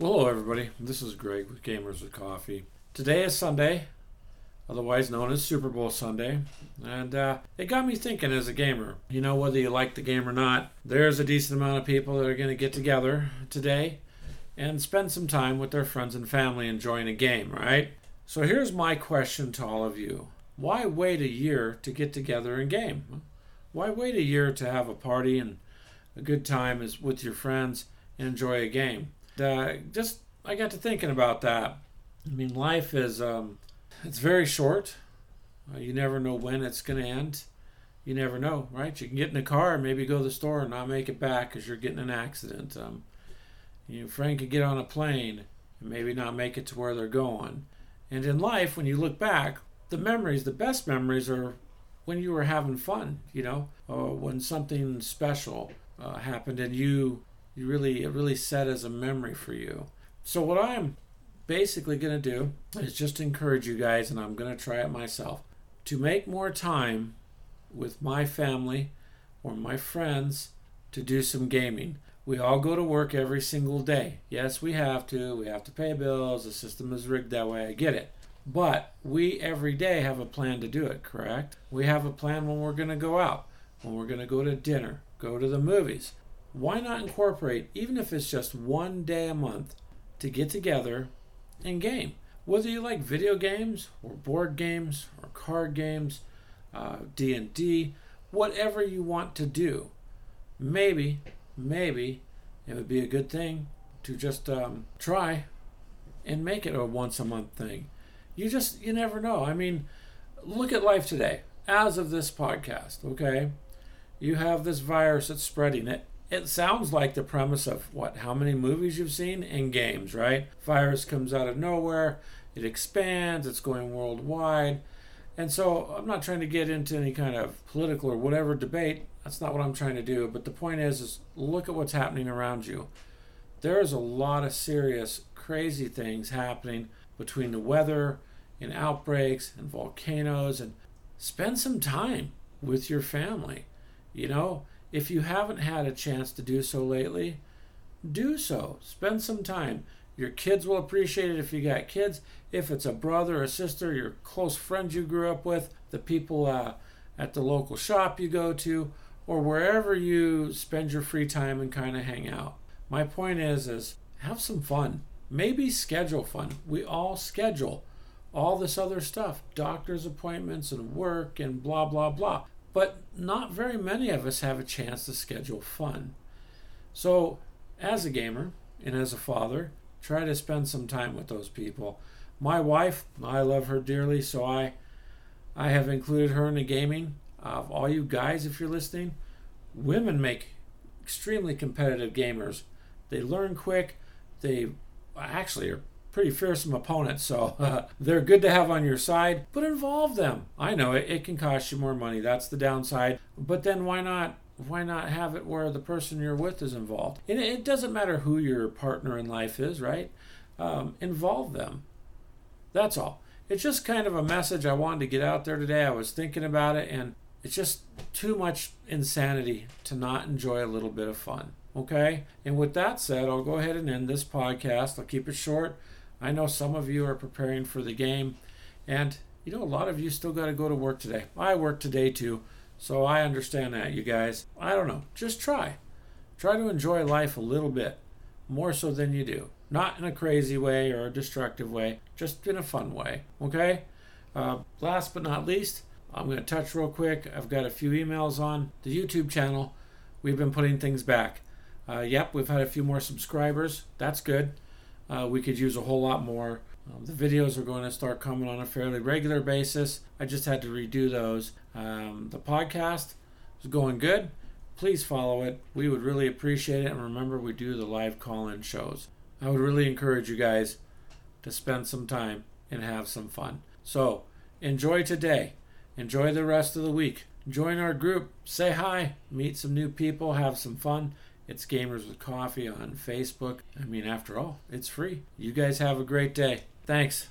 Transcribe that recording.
Hello, everybody. This is Greg with Gamers with Coffee. Today is Sunday, otherwise known as Super Bowl Sunday, and uh, it got me thinking as a gamer. You know, whether you like the game or not, there's a decent amount of people that are going to get together today and spend some time with their friends and family enjoying a game, right? So here's my question to all of you Why wait a year to get together and game? Why wait a year to have a party and a good time with your friends and enjoy a game? Uh, just I got to thinking about that. I mean, life is um, it's very short. Uh, you never know when it's going to end. You never know, right? You can get in a car and maybe go to the store and not make it back because you're getting an accident. Um, you know, friend could get on a plane and maybe not make it to where they're going. And in life, when you look back, the memories, the best memories, are when you were having fun. You know, or when something special uh, happened and you you really it really set as a memory for you. So what I'm basically going to do is just encourage you guys and I'm going to try it myself to make more time with my family or my friends to do some gaming. We all go to work every single day. Yes, we have to. We have to pay bills. The system is rigged that way. I get it. But we every day have a plan to do it, correct? We have a plan when we're going to go out, when we're going to go to dinner, go to the movies, why not incorporate, even if it's just one day a month, to get together and game? Whether you like video games or board games or card games, uh, D&D, whatever you want to do, maybe, maybe it would be a good thing to just um, try and make it a once a month thing. You just, you never know. I mean, look at life today as of this podcast, okay? You have this virus that's spreading. It it sounds like the premise of what how many movies you've seen? In games right? Virus comes out of nowhere it expands it's going worldwide. And so i'm not trying to get into any kind of political or whatever debate. That's not what i'm trying to do. But the point is is look at what's happening around you. There is a lot of serious crazy things happening between the weather and outbreaks and volcanoes. And spend some time with your family you know if you haven't had a chance to do so lately, do so. Spend some time. Your kids will appreciate it if you got kids. If it's a brother or sister, your close friends you grew up with, the people uh, at the local shop you go to, or wherever you spend your free time and kind of hang out. My point is, is have some fun. Maybe schedule fun. We all schedule all this other stuff, doctor's appointments and work and blah blah blah. But not very many of us have a chance to schedule fun. So, as a gamer and as a father, try to spend some time with those people. My wife, I love her dearly, so I I have included her in the gaming. Of all you guys, if you're listening, women make extremely competitive gamers. They learn quick. They actually are pretty fearsome opponents, so uh, they're good to have on your side, but involve them. I know it, it can cost you more money. That's the downside. But then why not why not have it where the person you're with is involved? And it doesn't matter who your partner in life is, right? Um, involve them. That's all. It's just kind of a message I wanted to get out there today. I was thinking about it, and it's just too much insanity to not enjoy a little bit of fun. Okay? And with that said, I'll go ahead and end this podcast. I'll keep it short. I know some of you are preparing for the game, and you know, a lot of you still got to go to work today. I work today too, so I understand that, you guys. I don't know. Just try. Try to enjoy life a little bit, more so than you do. Not in a crazy way or a destructive way, just in a fun way, okay? Uh, last but not least, I'm going to touch real quick. I've got a few emails on the YouTube channel. We've been putting things back. Uh, yep, we've had a few more subscribers. That's good. Uh, we could use a whole lot more. Um, the videos are going to start coming on a fairly regular basis. I just had to redo those. Um, the podcast is going good. Please follow it. We would really appreciate it. And remember, we do the live call in shows. I would really encourage you guys to spend some time and have some fun. So, enjoy today. Enjoy the rest of the week. Join our group. Say hi. Meet some new people. Have some fun. It's Gamers with Coffee on Facebook. I mean, after all, it's free. You guys have a great day. Thanks.